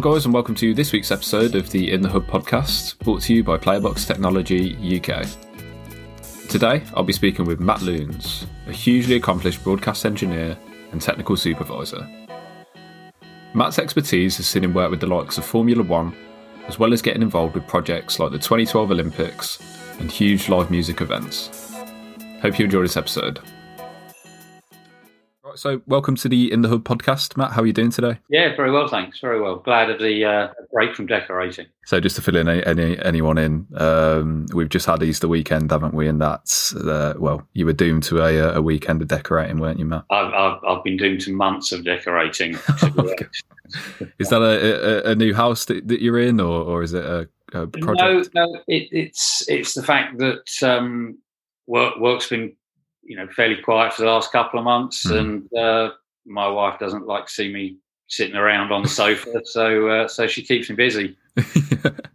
Guys, and welcome to this week's episode of the In the Hub podcast, brought to you by PlayBox Technology UK. Today, I'll be speaking with Matt Loons, a hugely accomplished broadcast engineer and technical supervisor. Matt's expertise has seen him work with the likes of Formula One, as well as getting involved with projects like the 2012 Olympics and huge live music events. Hope you enjoy this episode. So welcome to the In the Hub podcast, Matt. How are you doing today? Yeah, very well, thanks. Very well. Glad of the uh, break from decorating. So just to fill in any, any anyone in, um, we've just had Easter weekend, haven't we? And that's uh, well, you were doomed to a, a weekend of decorating, weren't you, Matt? I've I've, I've been doomed to months of decorating. Okay. Is that a, a, a new house that, that you're in, or, or is it a, a project? No, no. It, it's it's the fact that um, work work's been you know fairly quiet for the last couple of months, Mm. and uh, my wife doesn't like to see me sitting around on the sofa, so uh, so she keeps me busy.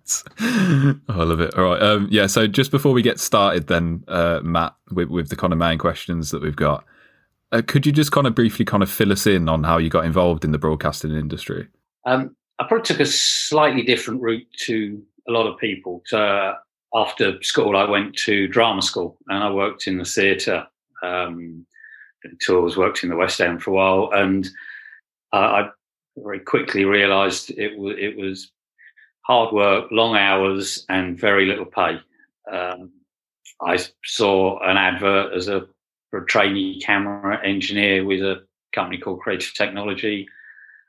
Yes. Oh, I love it. All right. Um, yeah. So just before we get started, then, uh, Matt, with, with the kind of main questions that we've got, uh, could you just kind of briefly kind of fill us in on how you got involved in the broadcasting industry? Um, I probably took a slightly different route to a lot of people. So uh, after school, I went to drama school and I worked in the theatre. Um, tours, worked in the West End for a while, and I very quickly realised it was it was hard work, long hours, and very little pay. Um, I saw an advert as a a trainee camera engineer with a company called Creative Technology.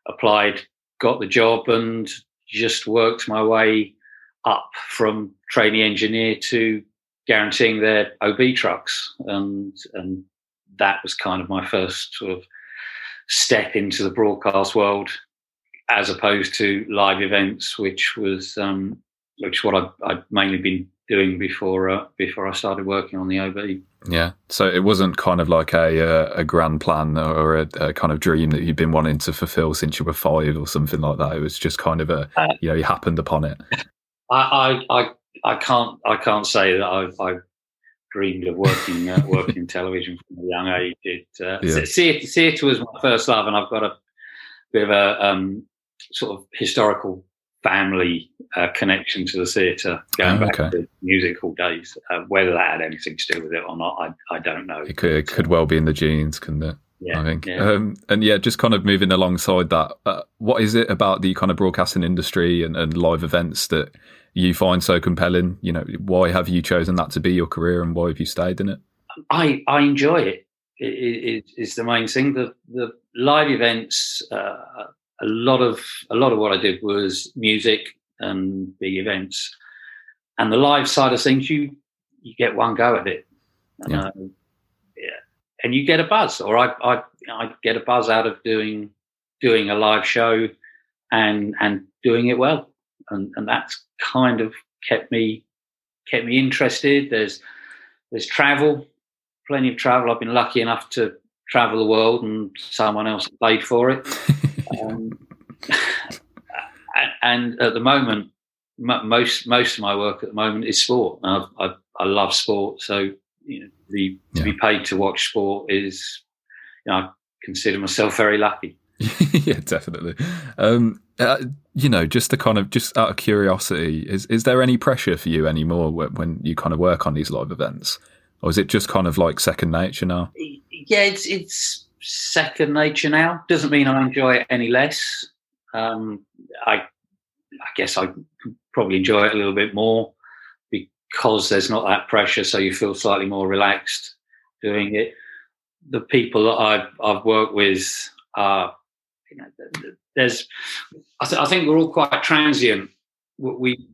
Applied, got the job, and just worked my way up from trainee engineer to guaranteeing their OB trucks, and and that was kind of my first sort of step into the broadcast world, as opposed to live events, which was um, which what I'd, I'd mainly been doing before uh, before I started working on the OB. Yeah. So it wasn't kind of like a uh, a grand plan or a, a kind of dream that you've been wanting to fulfill since you were five or something like that. It was just kind of a Uh, you know you happened upon it. I, I, I, I can't I can't say that I've, I've dreamed of working uh, working in television from a young age. It, uh, Yeah. theatre, theatre was my first love, and I've got a bit of a um, sort of historical family uh, connection to the theatre going Oh, back okay. to musical days. Uh, whether that had anything to do with it or not, I, I don't know. It could, it could well be in the genes, couldn't it? Yeah, I think. yeah. Um, and yeah, just kind of moving alongside that, uh, what is it about the kind of broadcasting industry and, and live events that you find so compelling? You know, why have you chosen that to be your career and why have you stayed in it? I I enjoy it. It, it. It's the main thing. The the live events. Uh, a lot of a lot of what I did was music and big events, and the live side of things. You you get one go at it. Yeah. Yeah, and you get a buzz, or I I I get a buzz out of doing doing a live show, and and doing it well, and and that's kind of kept me kept me interested. There's there's travel, plenty of travel. I've been lucky enough to travel the world, and someone else paid for it. Um, and- at the moment, most most of my work at the moment is sport. I, I, I love sport, so you know, the, to be paid to watch sport is, you know, I consider myself very lucky. yeah, definitely. Um, uh, you know, just to kind of just out of curiosity, is is there any pressure for you anymore when, when you kind of work on these live events, or is it just kind of like second nature now? yeah, it's it's second nature now. Doesn't mean I enjoy it any less. Um, I I guess I probably enjoy it a little bit more because there's not that pressure, so you feel slightly more relaxed doing it. The people that I've I've worked with are, you know, th- th- there's. I, th- I think we're all quite transient. We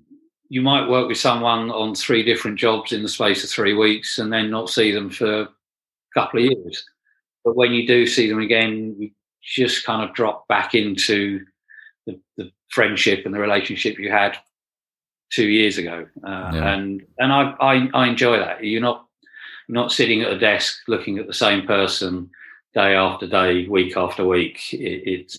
you might work with someone on three different jobs in the space of three weeks, and then not see them for a couple of years. But when you do see them again, you just kind of drop back into the, the friendship and the relationship you had two years ago, uh, Yeah. and and I, I I enjoy that. You're not not sitting at a desk looking at the same person day after day, week after week. It, it's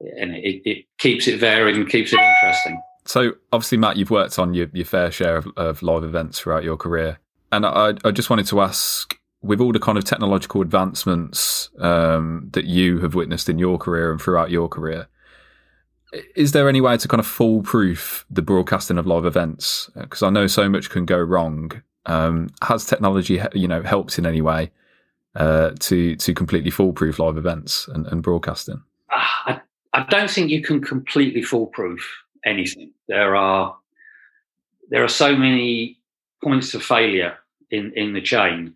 and it, it keeps it varied and keeps it interesting. So obviously, Matt, you've worked on your, your fair share of, of live events throughout your career, and I, I just wanted to ask, with all the kind of technological advancements um, that you have witnessed in your career and throughout your career, is there any way to kind of foolproof the broadcasting of live events? Because I know so much can go wrong. Um, has technology, you know, helped in any way uh, to to completely foolproof live events and, and broadcasting? I, I don't think you can completely foolproof anything. There are there are so many points of failure in in the chain,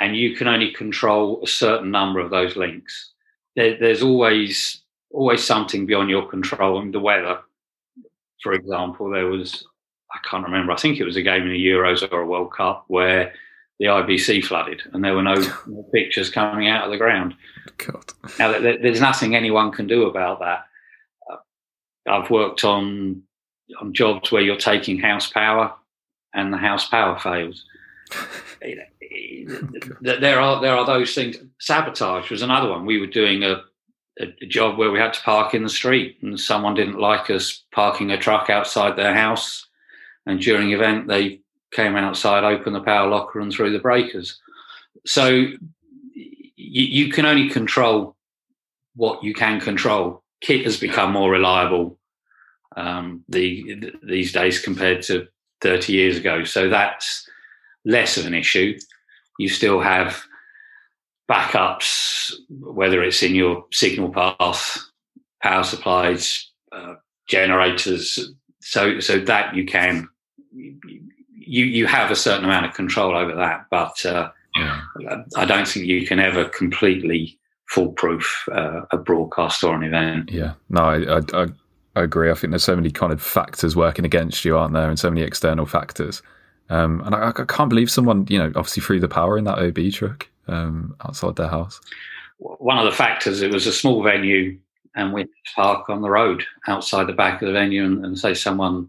and you can only control a certain number of those links. There, there's always always something beyond your control. And the weather, for example, there was I can't remember. I think it was a game in the Euros or a World Cup where the IBC flooded and there were no, no pictures coming out of the ground. God. Now, there's nothing anyone can do about that. Uh, I've worked on on jobs where you're taking house power and the house power fails. there are there are those things. Sabotage was another one. We were doing a, a, job where we had to park in the street, and someone didn't like us parking a truck outside their house. And during event, they came outside, opened the power locker, and threw the breakers. So you, you can only control what you can control. Kit has become more reliable um, the, these days compared to 30 years ago. So that's less of an issue. You still have backups, whether it's in your signal path, power supplies, uh, generators. So, so that you can, you you have a certain amount of control over that. But uh, yeah. I don't think you can ever completely foolproof uh, a broadcast or an event. Yeah, no, I, I, I agree. I think there's so many kind of factors working against you, aren't there, and so many external factors. Um, and I, I, can't believe someone, you know, obviously threw the power in that OB truck um, outside their house. One of the factors, it was a small venue, and we park on the road outside the back of the venue, and, and say someone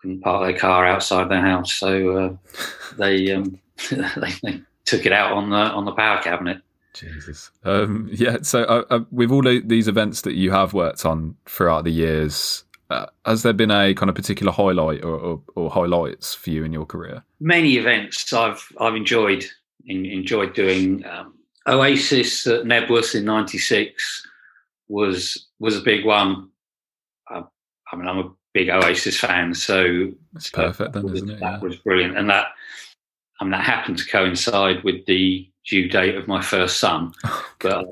couldn't park their car outside their house, so uh, they, um, they, they took it out on the on the power cabinet. Jesus. Um, yeah. So, uh, uh, with all these events that you have worked on throughout the years, uh, has there been a kind of particular highlight or, or, or, highlights for you in your career? Many events I've I've enjoyed in, enjoyed doing. Um, Oasis at Knebworth in '96 was was a big one. I, I, mean, I'm a big Oasis fan, so it's perfect. Then, was, isn't it? That yeah. was brilliant, and that I mean that happened to coincide with the due date of my first son. Oh,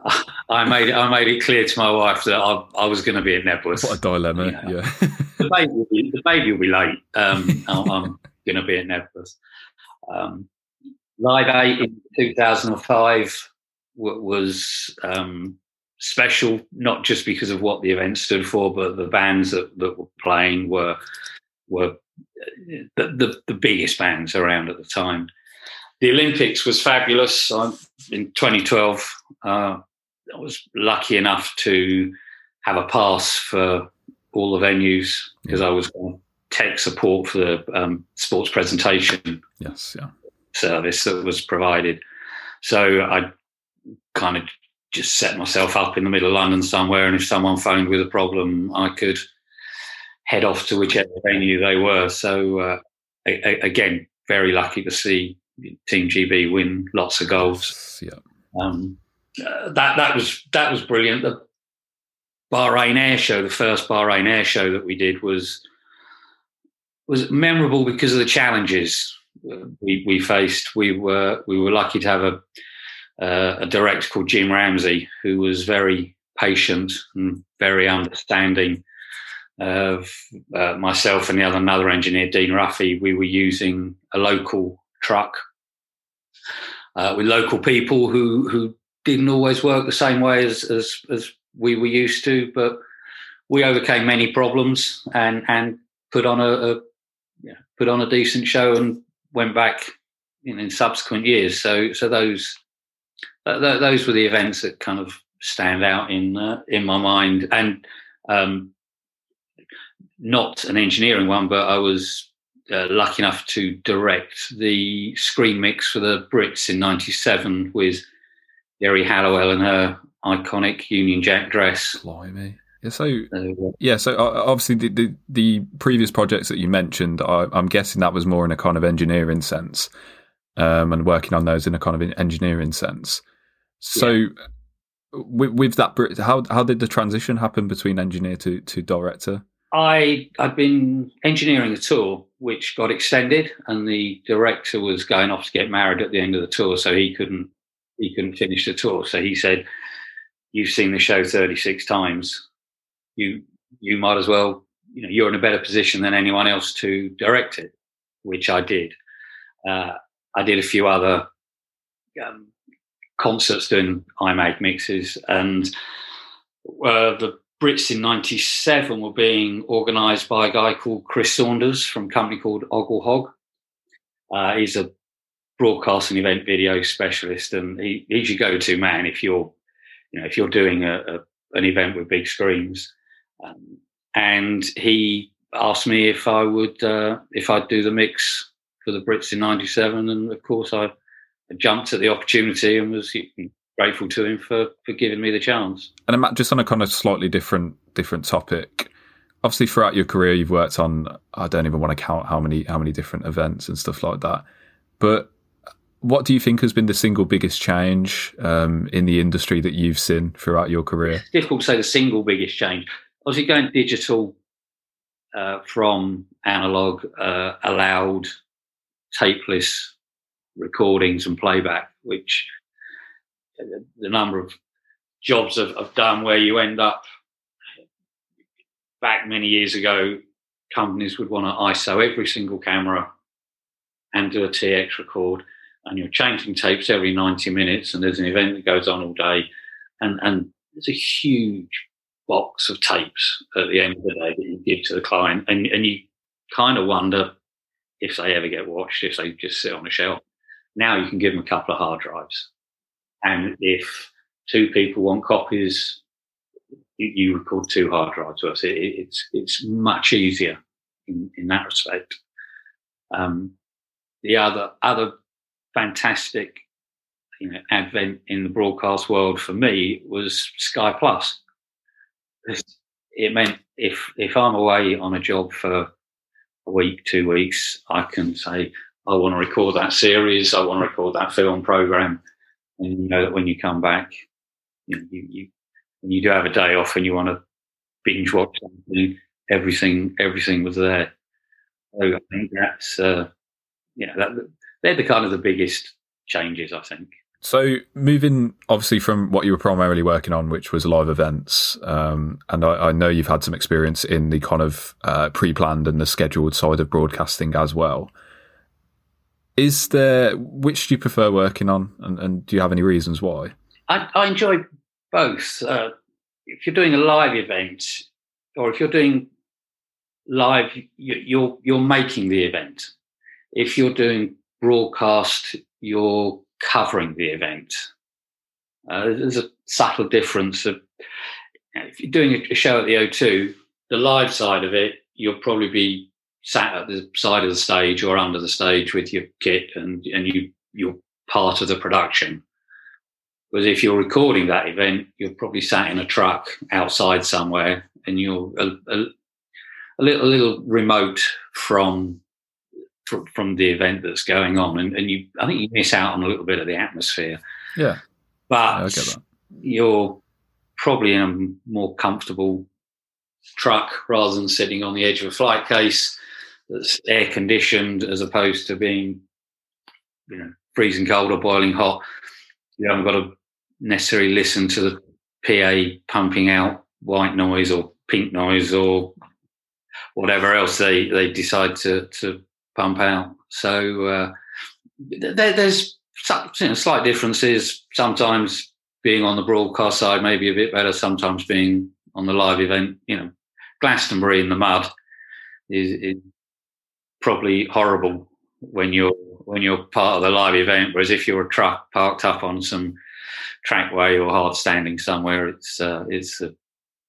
but I made it, I made it clear to my wife that I, I was going to be at Knebworth. What a dilemma! You know, yeah, the baby will be, the baby will be late. Um, I'm, I'm going to be at Knebworth. Um, Live Eight in 2005 was um, special, not just because of what the event stood for, but the bands that, that were playing were were the, the, the biggest bands around at the time the Olympics was fabulous. I, in 2012, uh, I was lucky enough to have a pass for all the venues because. I was tech support for the um, sports presentation yes, yeah. Service that was provided. So I kind of just set myself up in the middle of London somewhere, and if someone phoned with a problem, I could head off to whichever venue they were. So uh, again, very lucky to see Team GB win lots of goals. Yeah. Um, uh, that that was that was brilliant. The Bahrain Air Show, the first Bahrain Air Show that we did, was was memorable because of the challenges we, we faced. We were we were lucky to have a uh, a director called Jim Ramsey who was very patient and very understanding of uh, myself and the other another engineer, Dean Ruffy. We were using a local truck uh, with local people who who didn't always work the same way as, as as we were used to, but we overcame many problems and and put on a, a put on a decent show and went back in, in subsequent years. So so those uh, th- those were the events that kind of stand out in uh, in my mind and um, not an engineering one, but I was uh, lucky enough to direct the screen mix for the Brits in '97 with Geri Halliwell and her iconic Union Jack dress. Blimey. So uh, yeah, so uh, obviously the, the, the previous projects that you mentioned, I, am guessing that was more in a kind of engineering sense, um, and working on those in a kind of engineering sense. So, yeah. with, with that, how how did the transition happen between engineer to to director? I I'd been engineering a tour which got extended, and the director was going off to get married at the end of the tour, so he couldn't he couldn't finish the tour. So he said, "You've seen the show thirty six times. You you might as well. You know, you're in a better position than anyone else to direct it," which I did. Uh, I did a few other um, concerts doing iMag mixes, and uh, the Brits in '97 were being organised by a guy called Chris Saunders from a company called Ogle Hog. Uh, he's a broadcast and event video specialist, and he, he's your go-to man if you're, you know, if you're doing a, a an event with big screens. Um, and he asked me if I would uh, if I'd do the mix for the Brits in '97, and of course I jumped at the opportunity and was grateful to him for for giving me the chance. And Matt, just on a kind of slightly different different topic. Obviously, throughout your career, you've worked on I don't even want to count how many how many different events and stuff like that. But what do you think has been the single biggest change um, in the industry that you've seen throughout your career? It's difficult to say the single biggest change. Obviously, going digital uh, from analog uh, allowed tapeless recordings and playback, which the number of jobs I've, I've done where you end up back many years ago, companies would want to ISO every single camera and do a TX record, and you're changing tapes every 90 minutes, and there's an event that goes on all day, and and there's a huge box of tapes at the end of the day that you give to the client, and and you kind of wonder if they ever get watched, if they just sit on a shelf. Now you can give them a couple of hard drives. And if two people want copies, you, record two hard drives us. It, it's, it's much easier in, in that respect. Um, the other, other fantastic you know, advent in the broadcast world for me was Sky Plus. It meant if if I'm away on a job for a week, two weeks, I can say, I want to record that series, I want to record that film program. And you know that when you come back, you, you, you do have a day off and you want to binge watch something, everything everything was there. So I think that's uh, you know that they're the kind of the biggest changes I think. So moving obviously from what you were primarily working on, which was live events, um, and I, I, know you've had some experience in the kind of uh, pre-planned and the scheduled side of broadcasting as well. Is there which do you prefer working on, and, and do you have any reasons why? I, I enjoy both. Uh, if you're doing a live event, or if you're doing live, you're you're making the event. If you're doing broadcast, you're covering the event. Uh, there's a subtle difference. Of, if you're doing a show at the O2, the live side of it, you'll probably be sat at the side of the stage or under the stage with your kit, and and you you're part of the production. Whereas if you're recording that event, you're probably sat in a truck outside somewhere, and you're a, a, a little a little remote from from the event that's going on, and, and you I think you miss out on a little bit of the atmosphere. Yeah, but yeah, you're probably in a more comfortable truck rather than sitting on the edge of a flight case that's air conditioned as opposed to being you know freezing cold or boiling hot. You haven't got to necessarily listen to the PA pumping out white noise or pink noise or whatever else they, they decide to, to pump out. So uh, there, there's you know, slight differences. Sometimes being on the broadcast side may be a bit better. Sometimes being on the live event, you know, Glastonbury in the mud is, is probably horrible when you're when you're part of the live event. Whereas if you're a truck parked up on some trackway or hard standing somewhere, it's uh, it's uh,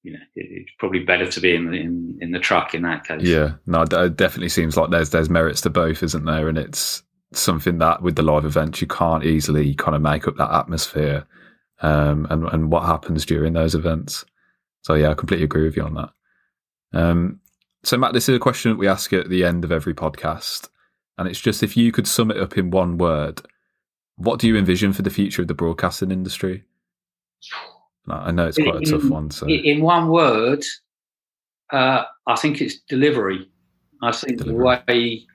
you know, it's probably better to be in the in, in the truck in that case. Yeah, no, it definitely seems like there's there's merits to both, isn't there? And it's something that with the live events you can't easily kind of make up that atmosphere, um, and and what happens during those events. So yeah, I completely agree with you on that. Um, so Matt, this is a question that we ask at the end of every podcast, and it's just if you could sum it up in one word, what do you envision for the future of the broadcasting industry? I know it's quite a tough one. So, in one word, uh, I think it's delivery. I think delivery. the way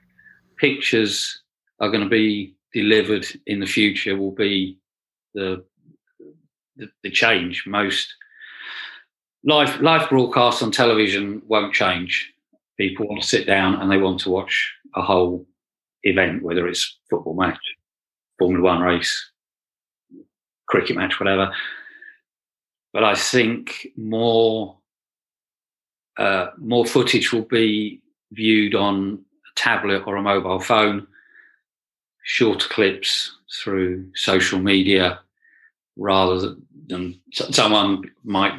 pictures are going to be delivered in the future will be the the, the change. Most live live broadcasts on television won't change. People want to sit down and they want to watch a whole event, whether it's football match, Formula One race, cricket match, whatever. But I think more uh, more footage will be viewed on a tablet or a mobile phone, shorter clips through social media, rather than someone might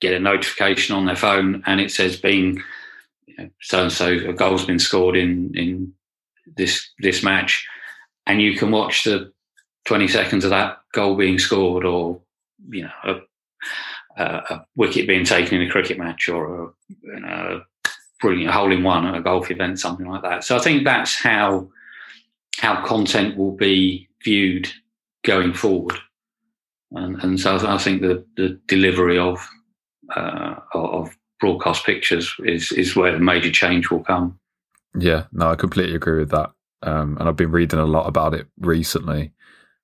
get a notification on their phone and it says being so and so a goal's been scored in in this this match, and you can watch the 20 seconds of that goal being scored or you know a, wicket being taken in a cricket match or a, you know, brilliant hole in one at a golf event something like that. So i think that's how how content will be viewed going forward. And, and so i think the, the delivery of uh, of broadcast pictures is is where the major change will come. Yeah no i completely agree with that. Um, and i've been reading a lot about it recently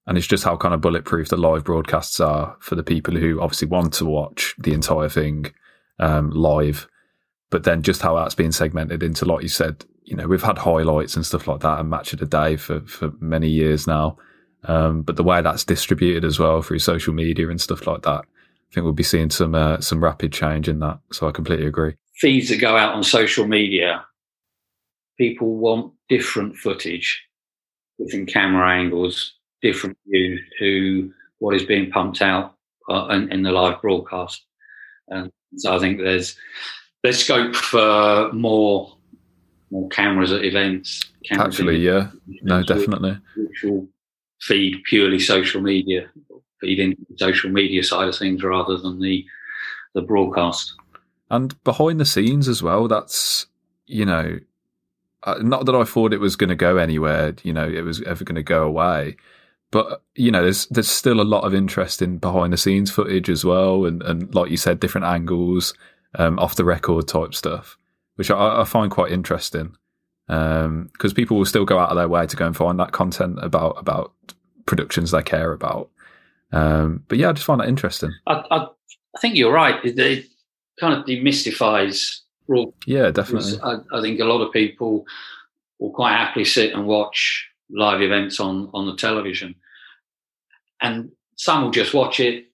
and it's just how kind of bulletproof the live broadcasts are for the people who obviously want to watch the entire thing um, live, but then just how that's being segmented into, like you said, you know, we've had highlights and stuff like that and match of the day for for many years now. Um, but the way that's distributed as well through social media and stuff like that, I think we'll be seeing some uh, some rapid change in that. So I completely agree. Feeds that go out on social media, people want different footage, different camera angles, different view to what is being pumped out uh, in, in, the live broadcast. And so I think there's there's scope for more more cameras at events. Cameras Actually, yeah, no, definitely. Which will feed purely social media, feed into the social media side of things rather than the the broadcast. And behind the scenes as well, that's you know, uh, not that I thought it was going to go anywhere. You know, it was ever going to go away but you know, there's there's still a lot of interest in behind the scenes footage as well, and and like you said, different angles, um, off the record type stuff, which I, I find quite interesting because um, people will still go out of their way to go and find that content about about productions they care about. Um, but yeah, I just find that interesting. I, I, I think you're right. It, it, kind of demystifies raw. Yeah, definitely. I, I think a lot of people will quite happily sit and watch live events on on the television and some will just watch it,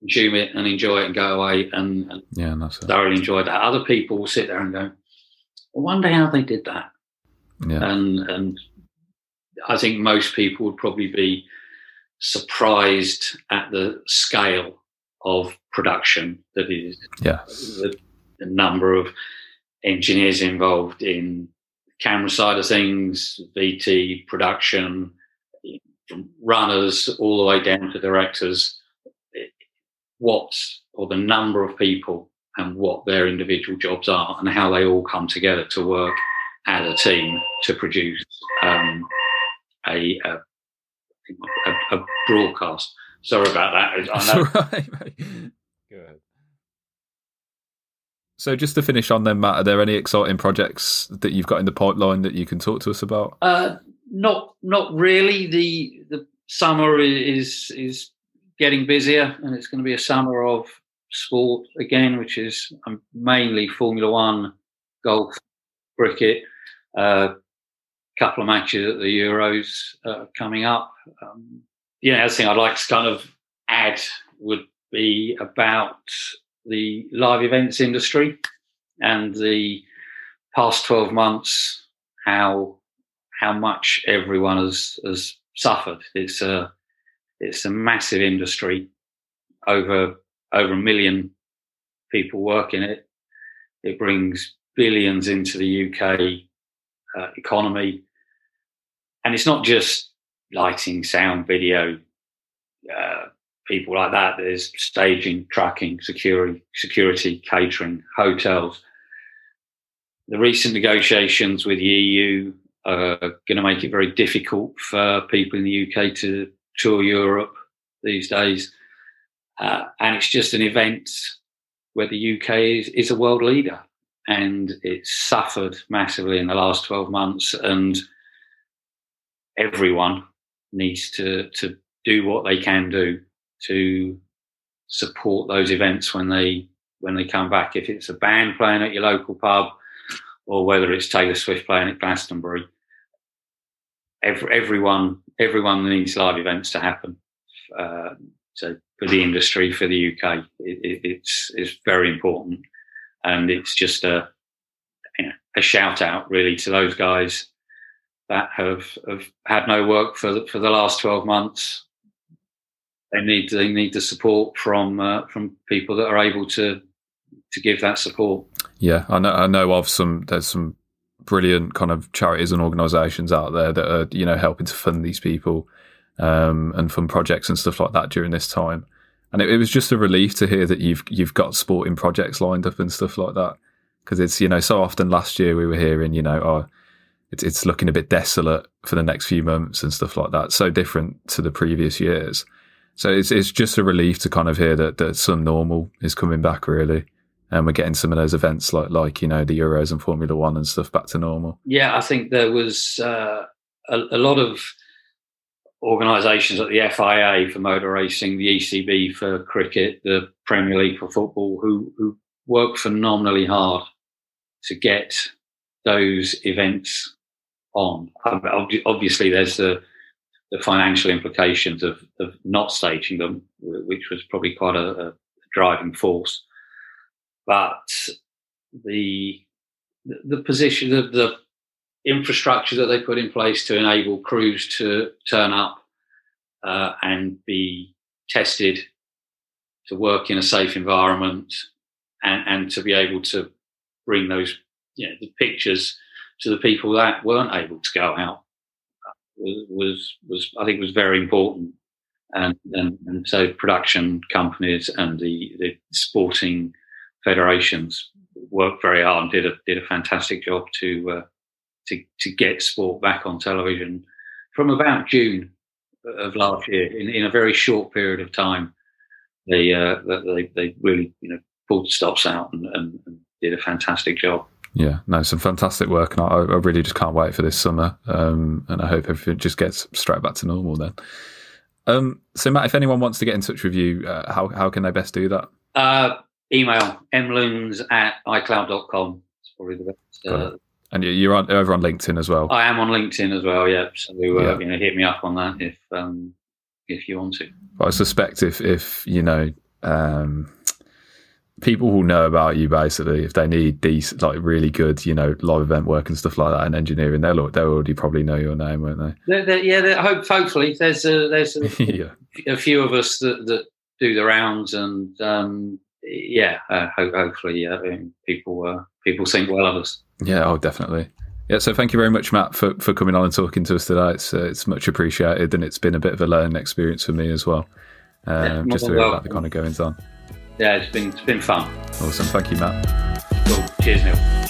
consume it, and enjoy it and go away and, and yeah, thoroughly enjoy that. Other people will sit there and go, I wonder how they did that. Yeah. And and I think most people would probably be surprised at the scale of production that is yeah the, the number of engineers involved in camera side of things, VT production, runners all the way down to directors, what or the number of people and what their individual jobs are and how they all come together to work as a team to produce um, a, a, a, a, broadcast. Sorry about that. I know. Right, Go ahead. So, just to finish on then, Matt, are there any exciting projects that you've got in the pipeline that you can talk to us about? Uh, not not really. The the summer is is getting busier, and it's going to be a summer of sport again, which is um, mainly Formula One, golf, cricket. A uh, couple of matches at the Euros uh, coming up. Um, yeah, the other thing I'd like to kind of add would be about the live events industry and the past 12 months, how how much everyone has, has suffered. It's a it's a massive industry. Over over a million people work in it. It brings billions into the UK uh, economy, and it's not just lighting, sound, video, uh, people like that. There's staging, tracking, security, security, catering, hotels. The recent negotiations with the EU are going to make it very difficult for people in the UK to tour Europe these days. uh, and it's just an event where the UK is, is a world leader, and it's suffered massively in the last twelve months, and everyone needs to to do what they can do to support those events when they when they come back. If it's a band playing at your local pub, or whether it's Taylor Swift playing at Glastonbury, every, everyone everyone needs live events to happen. Uh, so for the industry, for the UK, it, it, it's it's very important, and it's just a you know, a shout out really to those guys that have have had no work for the, for the last twelve months. They need they need the support from uh, from people that are able to to give that support. Yeah, I know I know of some. There's some brilliant kind of charities and organisations out there that are you know helping to fund these people um, and fund projects and stuff like that during this time. And it, it, was just a relief to hear that you've you've got sporting projects lined up and stuff like that because it's you know so often last year we were hearing you know oh it's it's looking a bit desolate for the next few months and stuff like that so different to the previous years. So it's it's just a relief to kind of hear that that some normal is coming back really and we're getting some of those events like like you know the Euros and Formula One and stuff back to normal. Yeah, I think there was uh, a, a, lot of organisations like the FIA for motor racing, the ECB for cricket, the Premier League for football, who who work phenomenally hard to get those events on. Obviously, there's the the financial implications of, of not staging them, which was probably quite a, a driving force but the the position, the, the infrastructure that they put in place to enable crews to turn up uh, and be tested, to work in a safe environment, and, and to be able to bring those you know, the pictures to the people that weren't able to go out was was, was I think was very important. And, and, and so production companies and the, the sporting federations worked very hard and did a did a fantastic job to uh, to to get sport back on television from about June of last year. In, in a very short period of time, they uh, they they really you know pulled stops out and, and, and, did a fantastic job. Yeah, no, some fantastic work, and I, I really just can't wait for this summer. Um, and I hope everything just gets straight back to normal then. Um, so, Matt, if anyone wants to get in touch with you, uh, how how can they best do that? Uh, email mloons at icloud.com. It's probably the best. Uh, and you're on, over on LinkedIn as well. I am on LinkedIn as well. Yeah, so uh, yeah. you know, hit me up on that if um, if you want to. I suspect if if you know um, people will know about you basically if they need these like really good you know live event work and stuff like that and engineering they'll they'll already probably know your name won't they they're, they're, yeah they're, hope, hopefully there's a, there's a, yeah. a few of us that, that do the rounds and um, yeah, uh, hopefully uh, people uh, people think well of us. Yeah, oh, definitely. Yeah, so thank you very much, Matt, for, for coming on and talking to us today. It's uh, it's much appreciated, and it's been a bit of a learning experience for me as well. Um, yeah, just to hear about the kind of goings on. Yeah, it's been it's been fun. Awesome, thank you, Matt. Cool. Cheers, Neil.